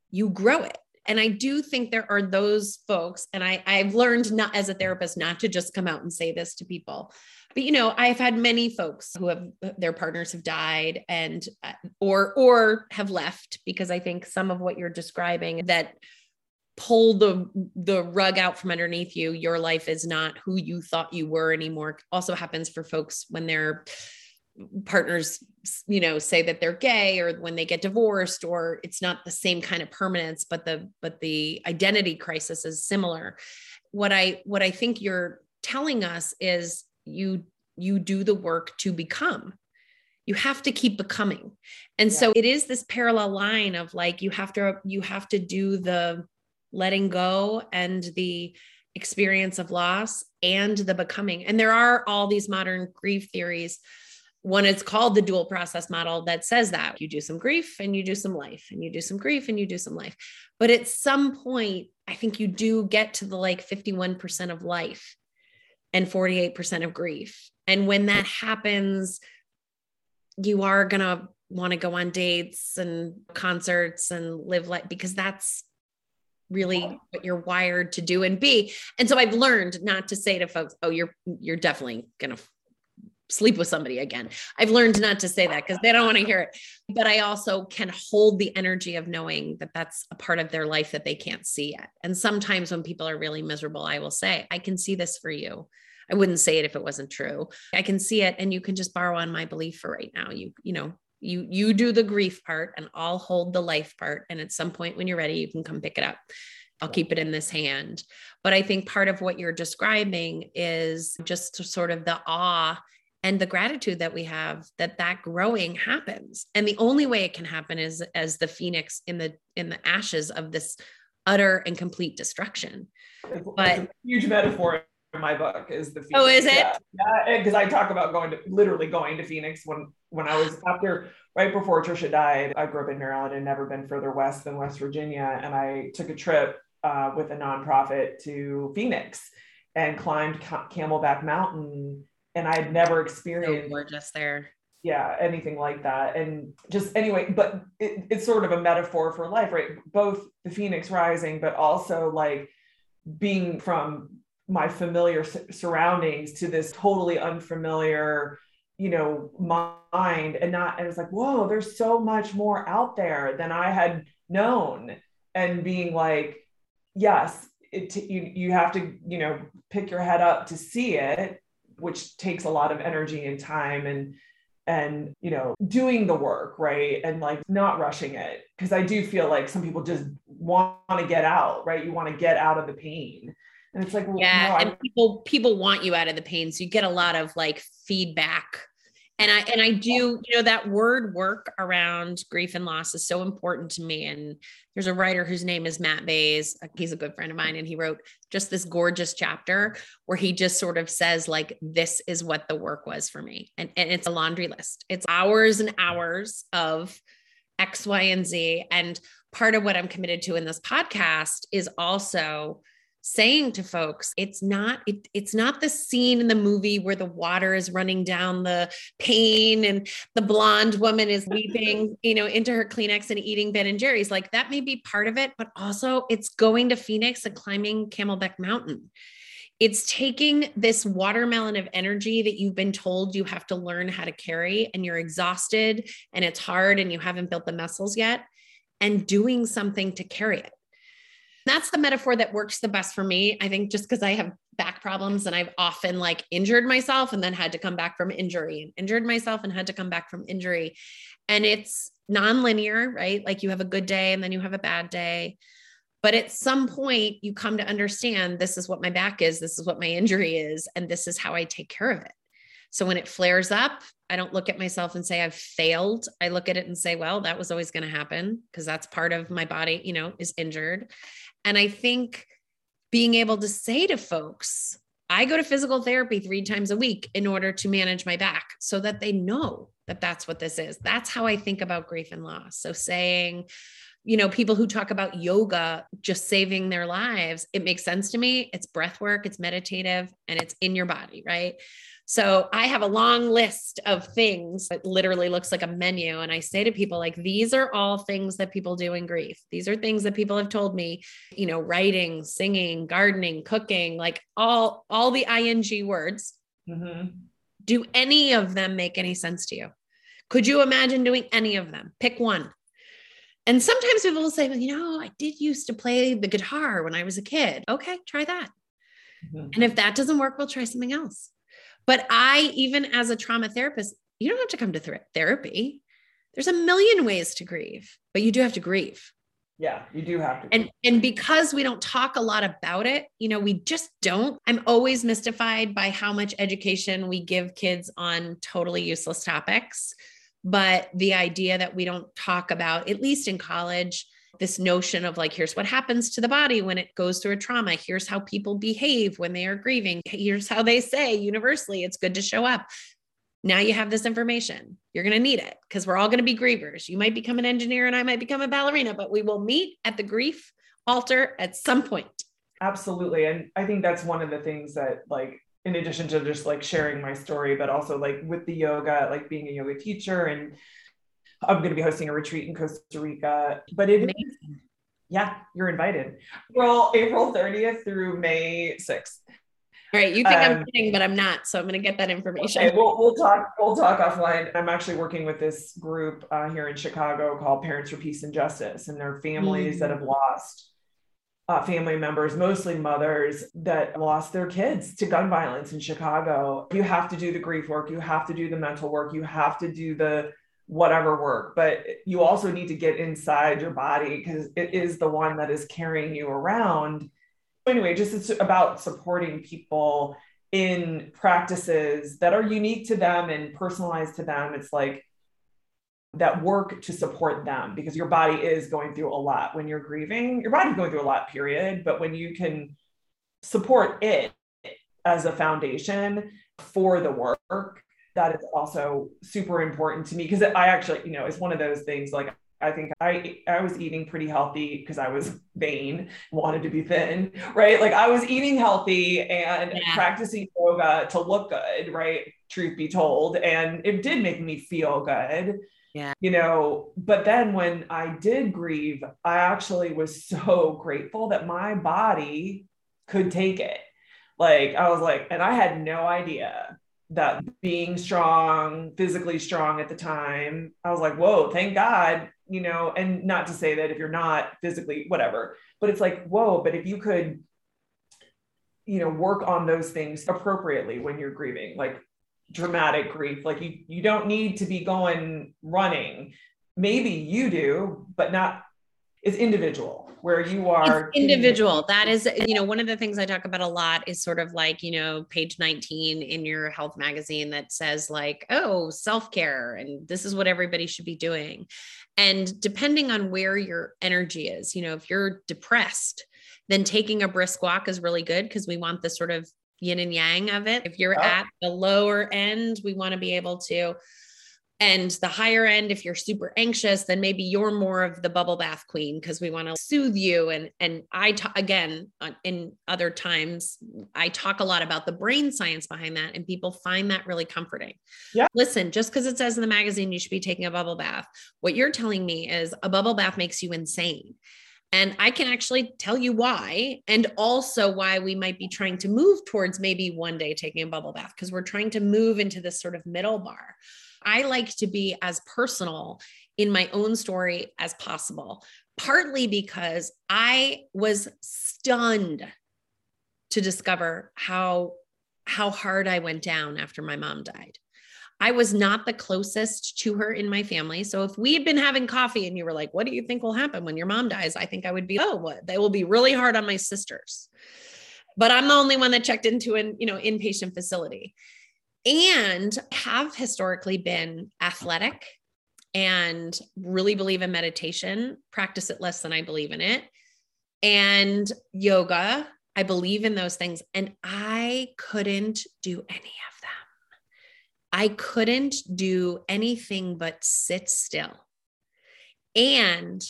you grow it. And I do think there are those folks, and I, I've learned not as a therapist not to just come out and say this to people, but you know i've had many folks who have their partners have died and uh, or or have left because i think some of what you're describing that pull the the rug out from underneath you your life is not who you thought you were anymore. Also happens for folks when their partners you know say that they're gay or when they get divorced or it's not the same kind of permanence but the but the identity crisis is similar. What i what i think you're telling us is you you do the work to become. You have to keep becoming. And yeah. so it is this parallel line of like you have to you have to do the letting go and the experience of loss and the becoming. And there are all these modern grief theories. One is called the dual process model that says that you do some grief and you do some life and you do some grief and you do some life. But at some point i think you do get to the like 51% of life and 48% of grief. And when that happens, you are going to want to go on dates and concerts and live like because that's really what you're wired to do and be. And so I've learned not to say to folks, "Oh, you're you're definitely going to sleep with somebody again." I've learned not to say that because they don't want to hear it. But I also can hold the energy of knowing that that's a part of their life that they can't see yet. And sometimes when people are really miserable, I will say, "I can see this for you." I wouldn't say it if it wasn't true. I can see it and you can just borrow on my belief for right now. You you know, you you do the grief part and I'll hold the life part and at some point when you're ready you can come pick it up. I'll keep it in this hand. But I think part of what you're describing is just sort of the awe and the gratitude that we have that that growing happens. And the only way it can happen is as the phoenix in the in the ashes of this utter and complete destruction. But huge metaphor in my book is the Phoenix. Oh, is it? Yeah, because yeah, I talk about going to literally going to Phoenix when when I was after right before Trisha died. I grew up in Maryland and never been further west than West Virginia, and I took a trip uh, with a nonprofit to Phoenix and climbed Camelback Mountain, and I had never experienced so gorgeous there. Yeah, anything like that, and just anyway, but it, it's sort of a metaphor for life, right? Both the Phoenix rising, but also like being from my familiar surroundings to this totally unfamiliar you know mind and not and it's like whoa there's so much more out there than i had known and being like yes it you you have to you know pick your head up to see it which takes a lot of energy and time and and you know doing the work right? And like not rushing it. Because i do feel like some people just want to get out right? You want to get out of the pain. And it's like, well, yeah, no, and people people want you out of the pain, so you get a lot of like feedback. And I and I do, you know, that word work around grief and loss is so important to me. And there's a writer whose name is Matt Bays. Uh, he's a good friend of mine, and he wrote just this gorgeous chapter where he just sort of says, like, this is what the work was for me. And, and it's a laundry list. It's hours and hours of X, Y, and Z. And part of what I'm committed to in this podcast is also saying to folks it's not it, it's not the scene in the movie where the water is running down the pane and the blonde woman is weeping you know into her kleenex and eating ben and jerry's. Like that may be part of it but also it's going to phoenix and climbing camelback mountain. It's taking this watermelon of energy that you've been told you have to learn how to carry and you're exhausted and it's hard and you haven't built the muscles yet and doing something to carry it that's the metaphor that works the best for me. I think just because I have back problems and I've often like injured myself and then had to come back from injury and injured myself and had to come back from injury. And it's non-linear, right? Like you have a good day and then you have a bad day. But at some point, you come to understand this is what my back is, this is what my injury is, and this is how I take care of it. So when it flares up, I don't look at myself and say I've failed. I look at it and say, well, that was always going to happen because that's part of my body, you know, is injured. And I think being able to say to folks, I go to physical therapy three times a week in order to manage my back so that they know that that's what this is. That's how I think about grief and loss. So saying, you know, people who talk about yoga just saving their lives, it makes sense to me. It's breath work, it's meditative, and it's in your body, right? So I have a long list of things that literally looks like a menu. And I say to people, like, these are all things that people do in grief. These are things that people have told me, you know, writing, singing, gardening, cooking, like all, all the ing words. Mm-hmm. Do any of them make any sense to you? Could you imagine doing any of them? Pick one. And sometimes people will say, well, you know, I did used to play the guitar when I was a kid. Okay, try that. Mm-hmm. And if that doesn't work, we'll try something else. But I, even as a trauma therapist, you don't have to come to th- therapy. There's a million ways to grieve, but you do have to grieve. Yeah, you do have to. And and because we don't talk a lot about it, you know, we just don't. I'm always mystified by how much education we give kids on totally useless topics. But the idea that we don't talk about, at least in college, this notion of like, here's what happens to the body when it goes through a trauma. Here's how people behave when they are grieving. Here's how they say universally it's good to show up. Now you have this information. You're going to need it because we're all going to be grievers. You might become an engineer and I might become a ballerina, but we will meet at the grief altar at some point. Absolutely. And I think that's one of the things that, like, in addition to just like sharing my story, but also like with the yoga, like being a yoga teacher and I'm going to be hosting a retreat in Costa Rica, but it Amazing. yeah, you're invited. April April 30th through May 6th. All right, you think um, I'm kidding, but I'm not. So I'm going to get that information. Okay, we'll, we'll talk. We'll talk offline. I'm actually working with this group uh, here in Chicago called Parents for Peace and Justice, and they're families mm. that have lost uh, family members, mostly mothers, that lost their kids to gun violence in Chicago. You have to do the grief work. You have to do the mental work. You have to do the whatever work, but you also need to get inside your body because it is the one that is carrying you around. Anyway, just it's about supporting people in practices that are unique to them and personalized to them. It's like that work to support them because your body is going through a lot when you're grieving. Your body's going through a lot, period. But when you can support it as a foundation for the work, that is also super important to me because I actually, you know, it's one of those things like I think I I was eating pretty healthy because I was vain, wanted to be thin, right? Like I was eating healthy and yeah. practicing yoga to look good, right? Truth be told, and it did make me feel good. Yeah. You know, but then when I did grieve, I actually was so grateful that my body could take it. Like I was like, and I had no idea that being strong, physically strong at the time, I was like, whoa, thank God, you know, and not to say that if you're not physically, whatever, but it's like, whoa, but if you could, you know, work on those things appropriately when you're grieving, like dramatic grief. Like you you don't need to be going running. Maybe you do, but not it's individual where you are it's individual that is you know one of the things i talk about a lot is sort of like you know page 19 in your health magazine that says like oh self-care and this is what everybody should be doing and depending on where your energy is you know if you're depressed then taking a brisk walk is really good because we want the sort of yin and yang of it. If you're oh. at the lower end, we want to be able to. And the higher end, if you're super anxious, then maybe you're more of the bubble bath queen because we want to soothe you. And and I talk again uh, in other times, I talk a lot about the brain science behind that, and people find that really comforting. Yeah. Listen, just because it says in the magazine you should be taking a bubble bath, what you're telling me is a bubble bath makes you insane. And I can actually tell you why, and also why we might be trying to move towards maybe one day taking a bubble bath, because we're trying to move into this sort of middle bar. I like to be as personal in my own story as possible, partly because I was stunned to discover how how hard I went down after my mom died. I was not the closest to her in my family. So if we had been having coffee and you were like, what do you think will happen when your mom dies? I think I would be, oh, what? They will be really hard on my sisters. But I'm the only one that checked into an, you know, inpatient facility and have historically been athletic and really believe in meditation, practice it less than I believe in it. And yoga, I believe in those things. And I couldn't do any of them. I couldn't do anything but sit still. And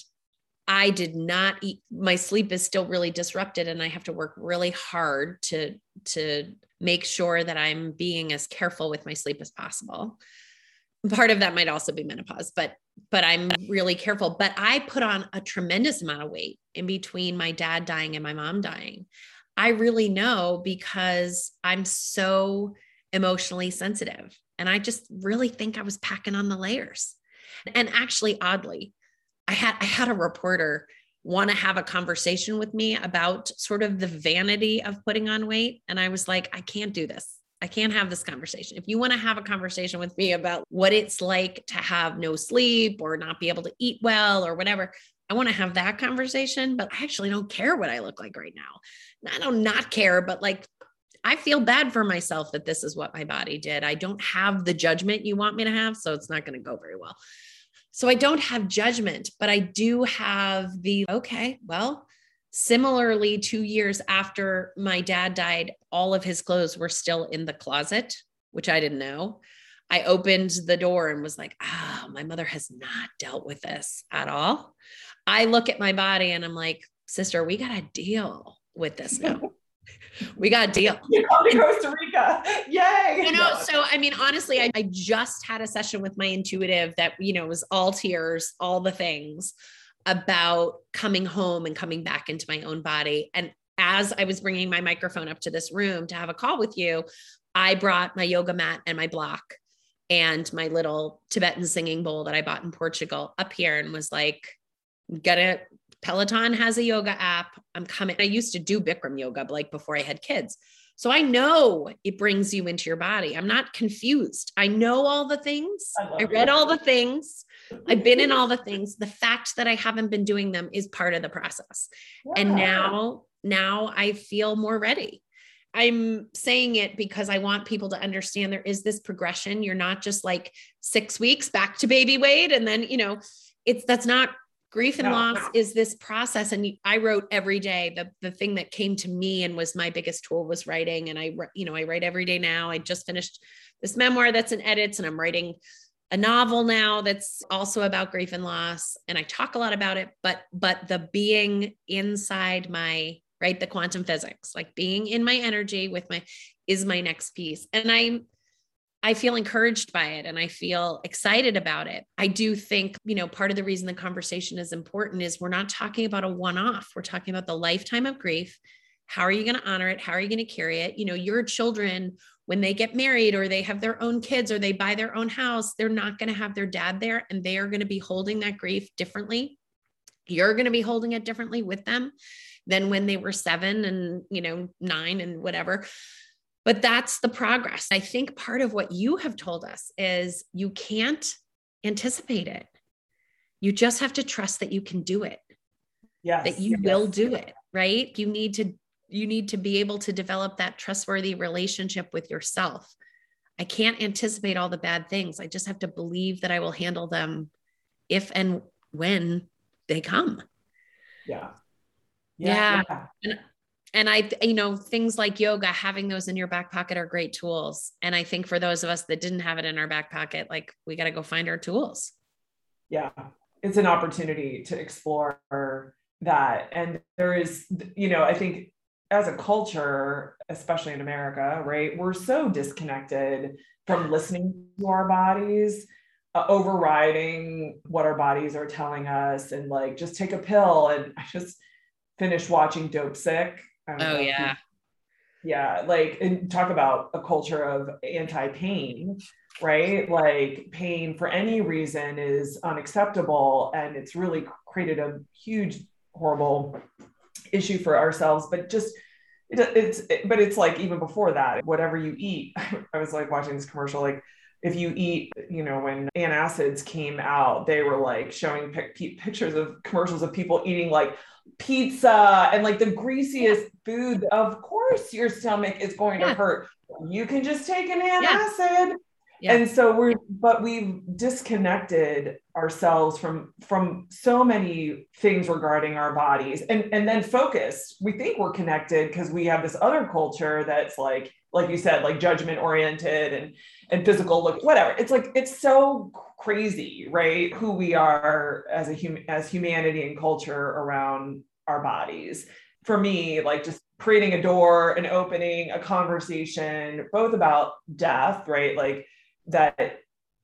I did not eat my sleep is still really disrupted and I have to work really hard to to make sure that I'm being as careful with my sleep as possible. Part of that might also be menopause, but but I'm really careful, but I put on a tremendous amount of weight in between my dad dying and my mom dying. I really know because I'm so emotionally sensitive. And I just really think I was packing on the layers. And actually, oddly, I had I had a reporter want to have a conversation with me about sort of the vanity of putting on weight. And I was like, I can't do this. I can't have this conversation. If you want to have a conversation with me about what it's like to have no sleep or not be able to eat well or whatever, I want to have that conversation, but I actually don't care what I look like right now. I don't not care, but like I feel bad for myself that this is what my body did. I don't have the judgment you want me to have, so it's not going to go very well. So I don't have judgment, but I do have the okay, well, similarly, two years after my dad died, all of his clothes were still in the closet, which I didn't know. I opened the door and was like, ah, oh, my mother has not dealt with this at all. I look at my body and I'm like, sister, we got to deal with this now. We got a deal. You're to Costa Rica. Yay. You know, so I mean, honestly, I, I just had a session with my intuitive that, you know, was all tears, all the things about coming home and coming back into my own body. And as I was bringing my microphone up to this room to have a call with you, I brought my yoga mat and my block and my little Tibetan singing bowl that I bought in Portugal up here and was like, it. Peloton has a yoga app. I'm coming. I used to do Bikram yoga like before I had kids. So I know it brings you into your body. I'm not confused. I know all the things. I, I read all the things. I've been in all the things. The fact that I haven't been doing them is part of the process. Yeah. And now, now I feel more ready. I'm saying it because I want people to understand there is this progression. You're not just like six weeks back to baby weight. And then, you know, it's that's not grief and no, loss is this process. And I wrote every day. The, the thing that came to me and was my biggest tool was writing. And I, you know, I write every day now. I just finished this memoir that's in edits and I'm writing a novel now that's also about grief and loss and i talk a lot about it but but the being inside my right the quantum physics like being in my energy with my is my next piece and i i feel encouraged by it and i feel excited about it. I do think you know part of the reason the conversation is important is we're not talking about a one off we're talking about the lifetime of grief. How are you going to honor it? How are you going to carry it? You know your children when they get married or they have their own kids or they buy their own house, they're not going to have their dad there and they are going to be holding that grief differently. You're going to be holding it differently with them than when they were seven and, you know, nine and whatever. But that's the progress. I think part of what you have told us is you can't anticipate it. You just have to trust that you can do it. Yes, that you yes. will do it, right? You need to you need to be able to develop that trustworthy relationship with yourself. I can't anticipate all the bad things. I just have to believe that I will handle them if and when they come. Yeah. Yeah. yeah. And, and I, you know, things like yoga, having those in your back pocket are great tools. And I think for those of us that didn't have it in our back pocket, like we got to go find our tools. Yeah. It's an opportunity to explore that. And there is, you know, I think as a culture, especially in America, right, we're so disconnected from listening to our bodies, uh, overriding what our bodies are telling us, and like just take a pill. And I just finished watching Oh, yeah. Yeah, like and talk about a culture of anti-pain, right? Like pain for any reason is unacceptable, and it's really created a huge, horrible issue for ourselves, but just it, it's it, but it's like even before that, whatever you eat. I was like watching this commercial, like if you eat, you know, when antacids came out, they were like showing pic- pictures of commercials of people eating like pizza and like the greasiest food. Of course, your stomach is going yeah. to hurt. You can just take an antacid. Yeah. Yeah. And so we're, but we've disconnected ourselves from from so many things regarding our bodies, and and then focused. We think we're connected because we have this other culture that's like, like you said, like judgment oriented and and physical look, whatever. It's like it's so crazy, right? Who we are as a human, as humanity and culture around our bodies. For me, like just creating a door, an opening, a conversation, both about death, right? Like that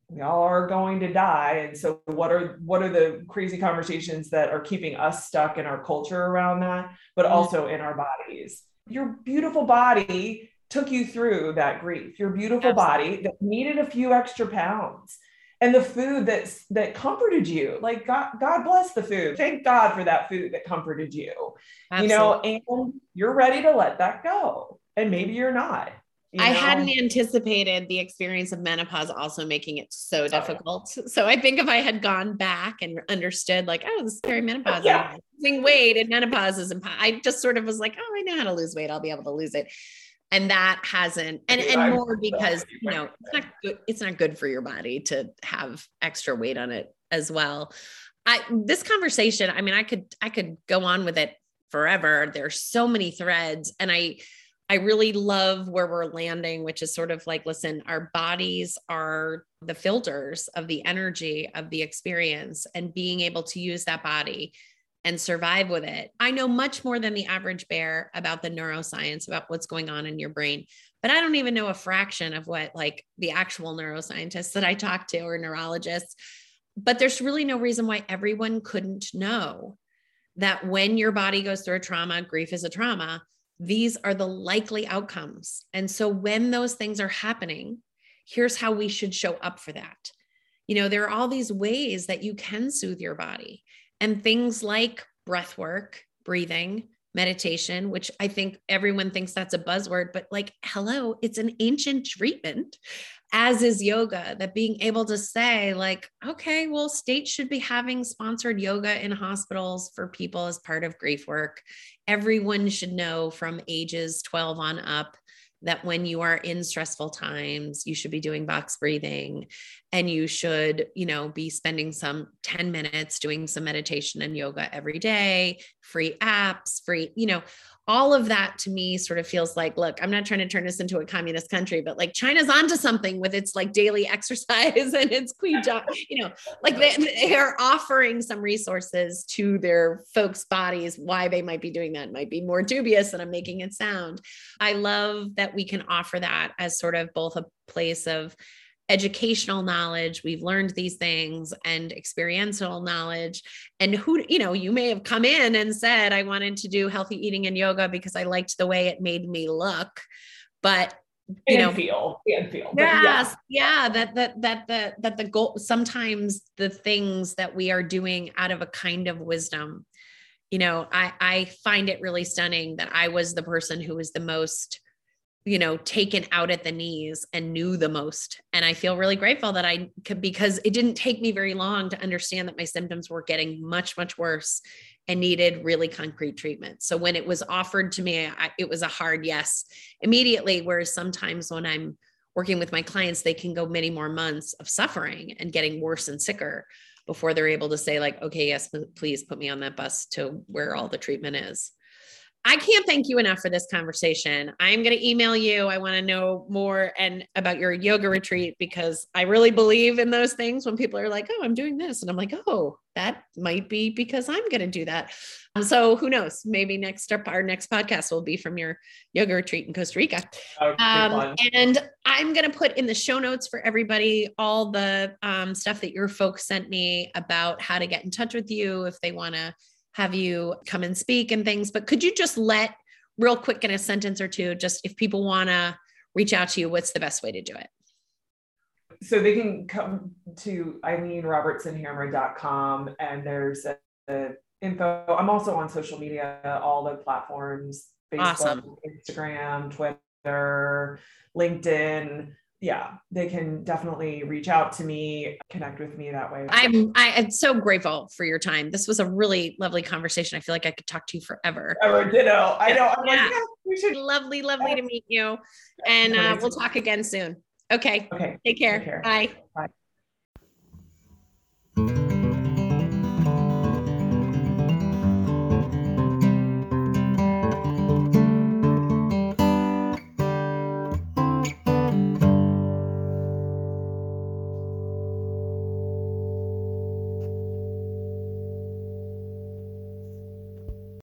we all are going to die and so what are what are the crazy conversations that are keeping us stuck in our culture around that but mm-hmm. also in our bodies your beautiful body took you through that grief your beautiful Absolutely. body that needed a few extra pounds and the food that's that comforted you like god god bless the food thank god for that food that comforted you Absolutely. you know and you're ready to let that go and maybe you're not I hadn't anticipated the experience of menopause also making it so oh, difficult. So I think if I had gone back and understood, like, oh, this is perimenopause, yeah. losing weight and menopause is impossible. I just sort of was like, oh, I know how to lose weight. I'll be able to lose it. And that hasn't, and, and more because, you know, it's not good. It's not good for your body to have extra weight on it as well. I, this conversation, I mean, I could, I could go on with it forever. There's so many threads and I, I really love where we're landing, which is sort of like, listen, our bodies are the filters of the energy of the experience and being able to use that body and survive with it. I know much more than the average bear about the neuroscience, about what's going on in your brain, but I don't even know a fraction of what like the actual neuroscientists that I talk to or neurologists. But there's really no reason why everyone couldn't know that when your body goes through a trauma, grief is a trauma, these are the likely outcomes. And so when those things are happening, here's how we should show up for that. You know, there are all these ways that you can soothe your body and things like breath work, breathing, meditation, which I think everyone thinks that's a buzzword, but like, hello, it's an ancient treatment, as is yoga. That being able to say, like, okay, well, states should be having sponsored yoga in hospitals for people as part of grief work. Everyone should know from ages 12 on up that when you are in stressful times, you should be doing box breathing and you should, you know, be spending some 10 minutes doing some meditation and yoga every day, free apps, free, you know, all of that to me sort of feels like look i'm not trying to turn this into a communist country but like china's onto something with its like daily exercise and its queen job you know like they, they're offering some resources to their folks bodies why they might be doing that might be more dubious than i'm making it sound. I love that we can offer that as sort of both a place of educational knowledge we've learned these things and experiential knowledge and who you know you may have come in and said i wanted to do healthy eating and yoga because i liked the way it made me look but you and know feel and feel yes yeah. yeah that that that the that the goal sometimes the things that we are doing out of a kind of wisdom you know i i find it really stunning that i was the person who was the most you know, taken out at the knees and knew the most. And I feel really grateful that I could, because it didn't take me very long to understand that my symptoms were getting much, much worse and needed really concrete treatment. So when it was offered to me, I, it was a hard yes immediately. Whereas sometimes when I'm working with my clients, they can go many more months of suffering and getting worse and sicker before they're able to say, like, okay, yes, please put me on that bus to where all the treatment is. I can't thank you enough for this conversation. I'm going to email you. I want to know more and about your yoga retreat because I really believe in those things when people are like, "Oh, I'm doing this." And I'm like, "Oh, that might be because I'm going to do that." So, who knows? Maybe next up our next podcast will be from your yoga retreat in Costa Rica. Um, and I'm going to put in the show notes for everybody all the um, stuff that your folks sent me about how to get in touch with you if they want to have you come and speak and things, but could you just let real quick in a sentence or two, just if people want to reach out to you, what's the best way to do it? So they can come to eileenrobertsonhammer.com and there's a, a info. I'm also on social media, all the platforms, Facebook, awesome. Instagram, Twitter, LinkedIn yeah, they can definitely reach out to me, connect with me that way. I'm I am so grateful for your time. This was a really lovely conversation. I feel like I could talk to you forever. Ever ditto. I know. I'm yeah. Like, yeah, we should. Lovely, lovely to meet you. And uh, we'll talk again soon. Okay. Okay. Take care. Take care. Bye. Bye.